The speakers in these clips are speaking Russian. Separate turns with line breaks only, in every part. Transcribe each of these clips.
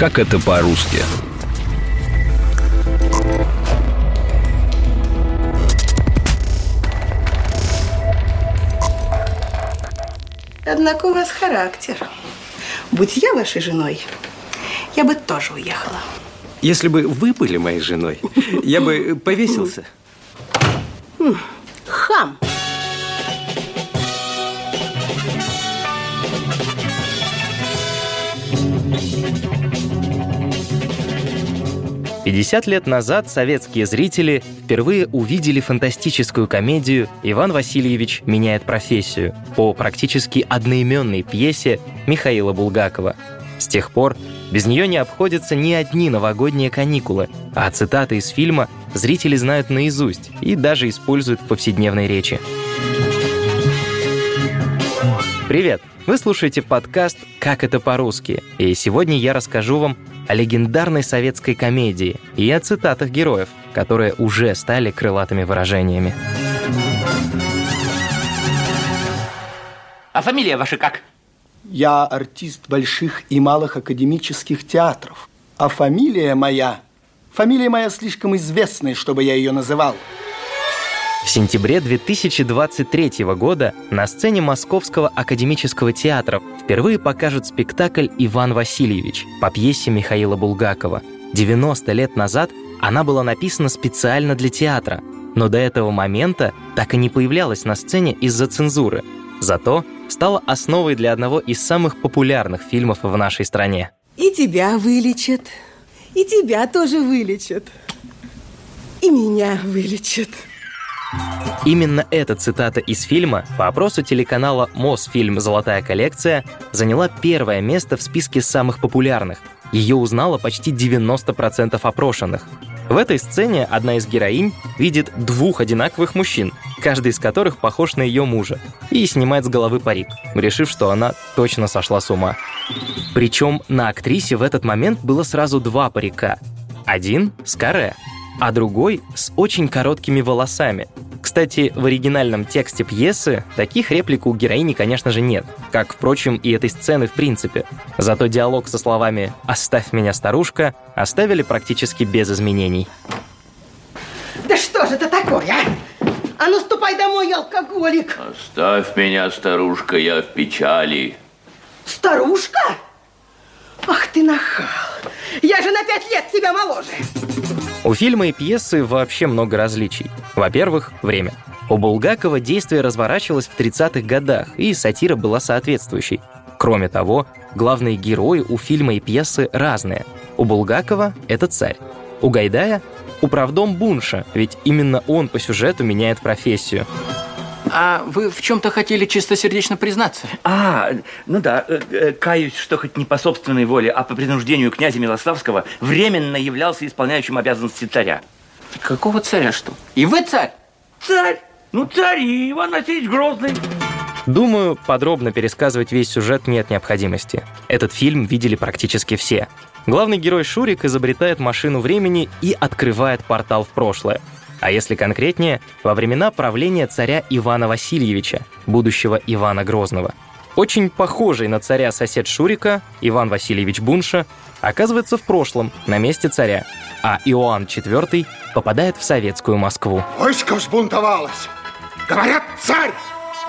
Как это по-русски?
Однако у вас характер. Будь я вашей женой, я бы тоже уехала.
Если бы вы были моей женой, я бы повесился.
Хам!
50 лет назад советские зрители впервые увидели фантастическую комедию «Иван Васильевич меняет профессию» по практически одноименной пьесе Михаила Булгакова. С тех пор без нее не обходятся ни одни новогодние каникулы, а цитаты из фильма зрители знают наизусть и даже используют в повседневной речи. Привет! Вы слушаете подкаст «Как это по-русски», и сегодня я расскажу вам о легендарной советской комедии и о цитатах героев, которые уже стали крылатыми выражениями.
А фамилия ваша как?
Я артист больших и малых академических театров. А фамилия моя... Фамилия моя слишком известная, чтобы я ее называл.
В сентябре 2023 года на сцене Московского академического театра впервые покажут спектакль «Иван Васильевич» по пьесе Михаила Булгакова. 90 лет назад она была написана специально для театра, но до этого момента так и не появлялась на сцене из-за цензуры. Зато стала основой для одного из самых популярных фильмов в нашей стране.
И тебя вылечат, и тебя тоже вылечат, и меня вылечат.
Именно эта цитата из фильма по опросу телеканала Мосфильм «Золотая коллекция» заняла первое место в списке самых популярных. Ее узнало почти 90% опрошенных. В этой сцене одна из героинь видит двух одинаковых мужчин, каждый из которых похож на ее мужа, и снимает с головы парик, решив, что она точно сошла с ума. Причем на актрисе в этот момент было сразу два парика. Один с каре, а другой с очень короткими волосами. Кстати, в оригинальном тексте пьесы таких реплик у героини, конечно же, нет, как, впрочем, и этой сцены в принципе. Зато диалог со словами «Оставь меня, старушка» оставили практически без изменений.
Да что же это такое, а? А ну ступай домой, алкоголик!
Оставь меня, старушка, я в печали.
Старушка? Ах ты нахал! Я же на пять лет тебя моложе!
У фильма и пьесы вообще много различий. Во-первых, время. У Булгакова действие разворачивалось в 30-х годах, и сатира была соответствующей. Кроме того, главные герои у фильма и пьесы разные. У Булгакова — это царь. У Гайдая — управдом Бунша, ведь именно он по сюжету меняет профессию.
А вы в чем-то хотели чистосердечно признаться?
А, ну да, э, э, каюсь, что хоть не по собственной воле, а по принуждению князя Милославского временно являлся исполняющим обязанности царя.
Какого царя что? И вы царь?
Царь! Ну, царь и Иван Васильевич Грозный.
Думаю, подробно пересказывать весь сюжет нет необходимости. Этот фильм видели практически все. Главный герой Шурик изобретает машину времени и открывает портал в прошлое. А если конкретнее, во времена правления царя Ивана Васильевича, будущего Ивана Грозного. Очень похожий на царя сосед Шурика, Иван Васильевич Бунша, оказывается в прошлом, на месте царя, а Иоанн IV попадает в советскую Москву.
Войско взбунтовалось! Говорят, царь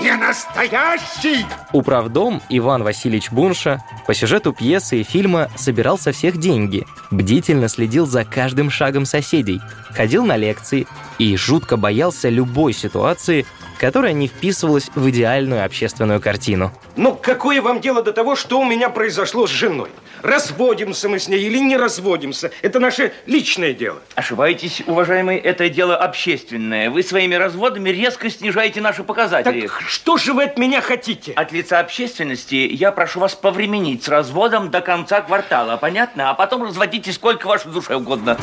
не настоящий!
Управдом Иван Васильевич Бунша по сюжету пьесы и фильма собирал со всех деньги, бдительно следил за каждым шагом соседей, ходил на лекции и жутко боялся любой ситуации, которая не вписывалась в идеальную общественную картину.
Ну, какое вам дело до того, что у меня произошло с женой? Разводимся мы с ней или не разводимся? Это наше личное дело.
Ошибаетесь, уважаемый, это дело общественное. Вы своими разводами резко снижаете наши показатели.
Так что же вы от меня хотите?
От лица общественности я прошу вас повременить с разводом до конца квартала, понятно? А потом разводите сколько вашей душе угодно.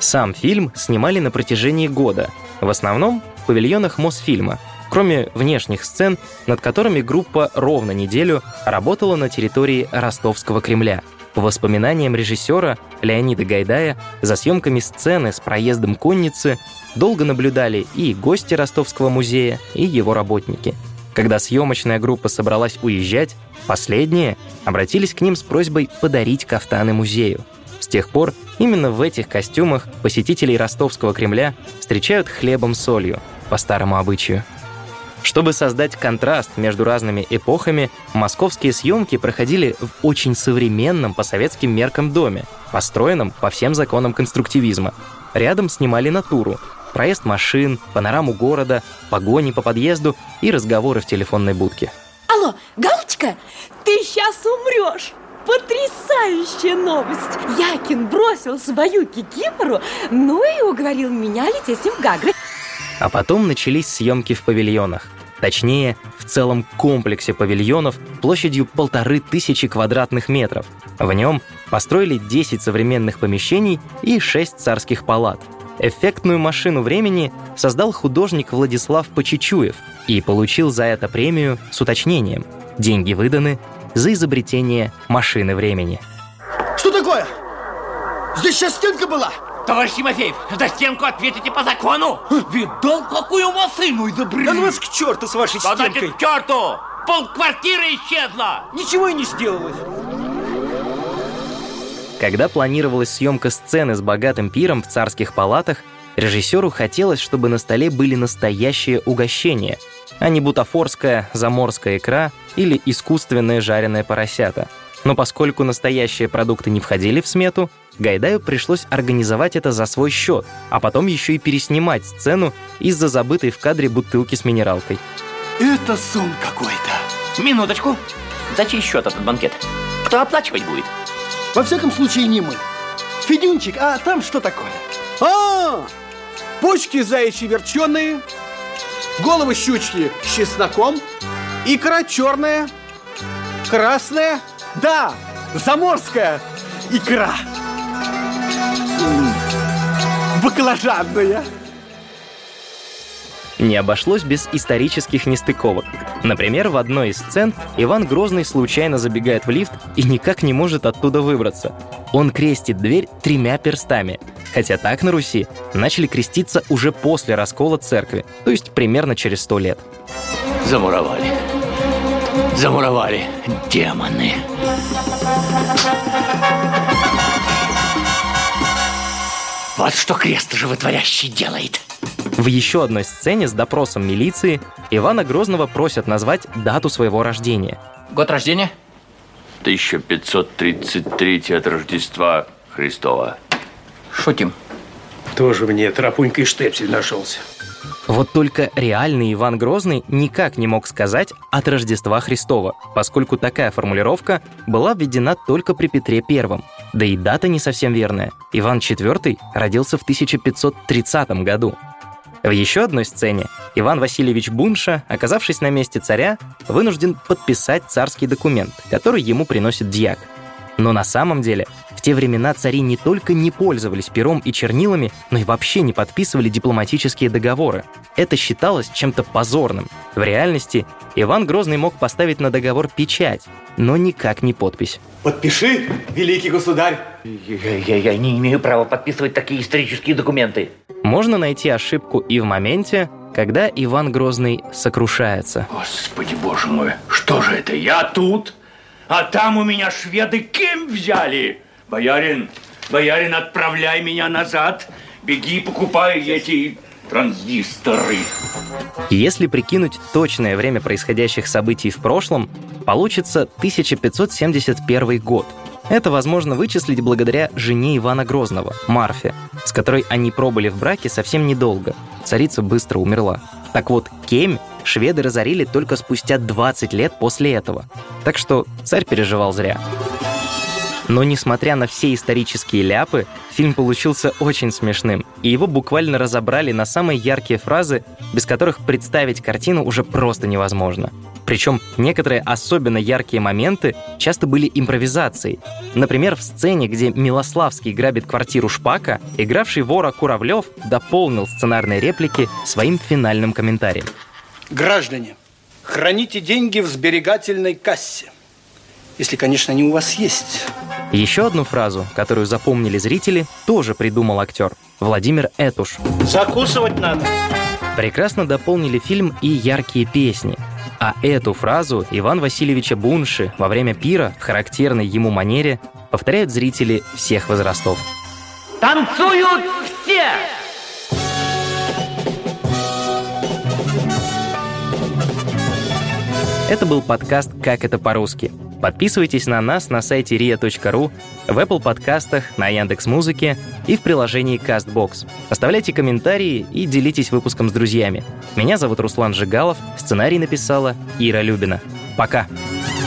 Сам фильм снимали на протяжении года, в основном в павильонах Мосфильма, кроме внешних сцен, над которыми группа ровно неделю работала на территории Ростовского Кремля. По воспоминаниям режиссера Леонида Гайдая, за съемками сцены с проездом конницы долго наблюдали и гости Ростовского музея, и его работники. Когда съемочная группа собралась уезжать, последние обратились к ним с просьбой подарить кафтаны музею. С тех пор именно в этих костюмах посетителей ростовского Кремля встречают хлебом-солью, по старому обычаю. Чтобы создать контраст между разными эпохами, московские съемки проходили в очень современном по советским меркам доме, построенном по всем законам конструктивизма. Рядом снимали натуру, проезд машин, панораму города, погони по подъезду и разговоры в телефонной будке.
Алло, Галочка, ты сейчас умрешь! Потрясающая новость! Якин бросил свою кикимору, ну и уговорил меня лететь с ним в Гагры.
А потом начались съемки в павильонах. Точнее, в целом комплексе павильонов площадью полторы тысячи квадратных метров. В нем построили 10 современных помещений и 6 царских палат. Эффектную машину времени создал художник Владислав Почечуев и получил за это премию с уточнением. Деньги выданы за изобретение машины времени.
Что такое? Здесь сейчас стенка была?
Товарищ Тимофеев, за стенку ответите по закону. Видал, какую машину изобрели?
Да ну вас к черту с вашей
Да
стенкой!
значит, к черту! Пол квартиры исчезла!
Ничего и не сделалось.
Когда планировалась съемка сцены с богатым пиром в царских палатах, режиссеру хотелось, чтобы на столе были настоящие угощения, а не бутафорская заморская икра или искусственное жареное поросята. Но поскольку настоящие продукты не входили в смету, Гайдаю пришлось организовать это за свой счет, а потом еще и переснимать сцену из-за забытой в кадре бутылки с минералкой.
Это сон какой-то.
Минуточку. За чей счет этот банкет? Кто оплачивать будет?
Во всяком случае, не мы. Федюнчик, а там что такое?
А, почки заячьи верченые, головы щучьи с чесноком, икра черная, красная, да, заморская икра. Баклажанная.
Не обошлось без исторических нестыковок. Например, в одной из сцен Иван Грозный случайно забегает в лифт и никак не может оттуда выбраться. Он крестит дверь тремя перстами, хотя так на Руси начали креститься уже после раскола церкви, то есть примерно через сто лет.
Замуровали. Замуровали. Демоны.
Вот что крест животворящий делает.
В еще одной сцене с допросом милиции Ивана Грозного просят назвать дату своего рождения.
Год рождения?
1533 от Рождества Христова.
Шутим.
Тоже мне тропунька и штепсель нашелся.
Вот только реальный Иван Грозный никак не мог сказать от Рождества Христова, поскольку такая формулировка была введена только при Петре Первом. Да и дата не совсем верная. Иван IV родился в 1530 году. В еще одной сцене Иван Васильевич Бунша, оказавшись на месте царя, вынужден подписать царский документ, который ему приносит дьяк. Но на самом деле в те времена цари не только не пользовались пером и чернилами, но и вообще не подписывали дипломатические договоры. Это считалось чем-то позорным. В реальности Иван Грозный мог поставить на договор печать, но никак не подпись.
Подпиши, великий государь.
Я, я- я не имею права подписывать такие исторические документы.
Можно найти ошибку и в моменте, когда Иван Грозный сокрушается.
Господи, боже мой, что же это? Я тут, а там у меня шведы кем взяли? Боярин, боярин, отправляй меня назад. Беги, покупай эти транзисторы.
Если прикинуть точное время происходящих событий в прошлом, получится 1571 год. Это возможно вычислить благодаря жене Ивана Грозного, Марфе, с которой они пробыли в браке совсем недолго. Царица быстро умерла. Так вот, Кемь шведы разорили только спустя 20 лет после этого. Так что царь переживал зря. Но несмотря на все исторические ляпы, фильм получился очень смешным, и его буквально разобрали на самые яркие фразы, без которых представить картину уже просто невозможно. Причем некоторые особенно яркие моменты часто были импровизацией. Например, в сцене, где Милославский грабит квартиру Шпака, игравший вора Куравлев дополнил сценарные реплики своим финальным комментарием.
Граждане, храните деньги в сберегательной кассе. Если, конечно, они у вас есть.
Еще одну фразу, которую запомнили зрители, тоже придумал актер Владимир Этуш.
Закусывать надо.
Прекрасно дополнили фильм и яркие песни. А эту фразу Иван Васильевича Бунши во время пира в характерной ему манере повторяют зрители всех возрастов.
Танцуют все!
Это был подкаст «Как это по-русски». Подписывайтесь на нас на сайте ria.ru, в Apple подкастах, на Яндекс Музыке и в приложении CastBox. Оставляйте комментарии и делитесь выпуском с друзьями. Меня зовут Руслан Жигалов, сценарий написала Ира Любина. Пока! Пока!